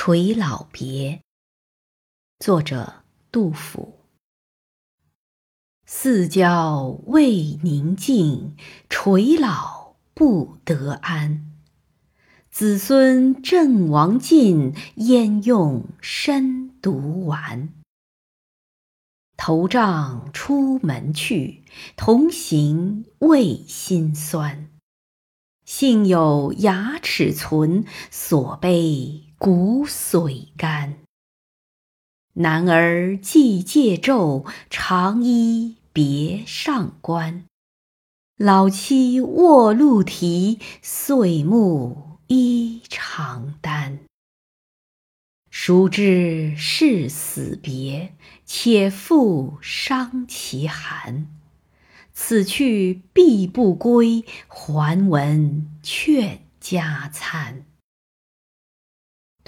垂老别。作者：杜甫。四郊未宁静，垂老不得安。子孙阵亡尽，焉用身独完？头杖出门去，同行未心酸。幸有牙齿存，所悲骨髓干。男儿既戒胄，长衣别上冠。老妻卧鹿蹄，岁暮衣裳单。孰知是死别，且复伤其寒。此去必不归，还闻劝家餐。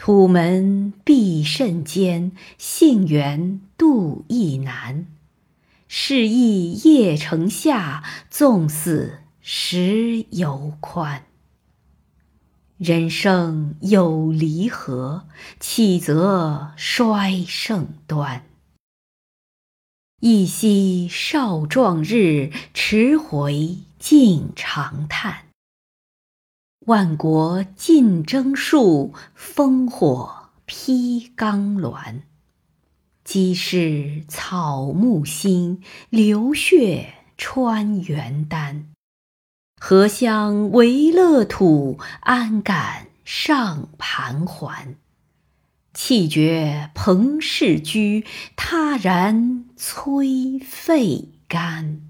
土门闭甚艰，杏园度亦难。是亦夜城下，纵死时犹宽。人生有离合，岂择衰盛端？一夕少壮日，迟回竟长叹。万国竞争数，烽火披刚鸾。积是草木新，流血穿元丹。何乡为乐土，安敢上盘桓？气绝彭氏居，他然摧肺肝。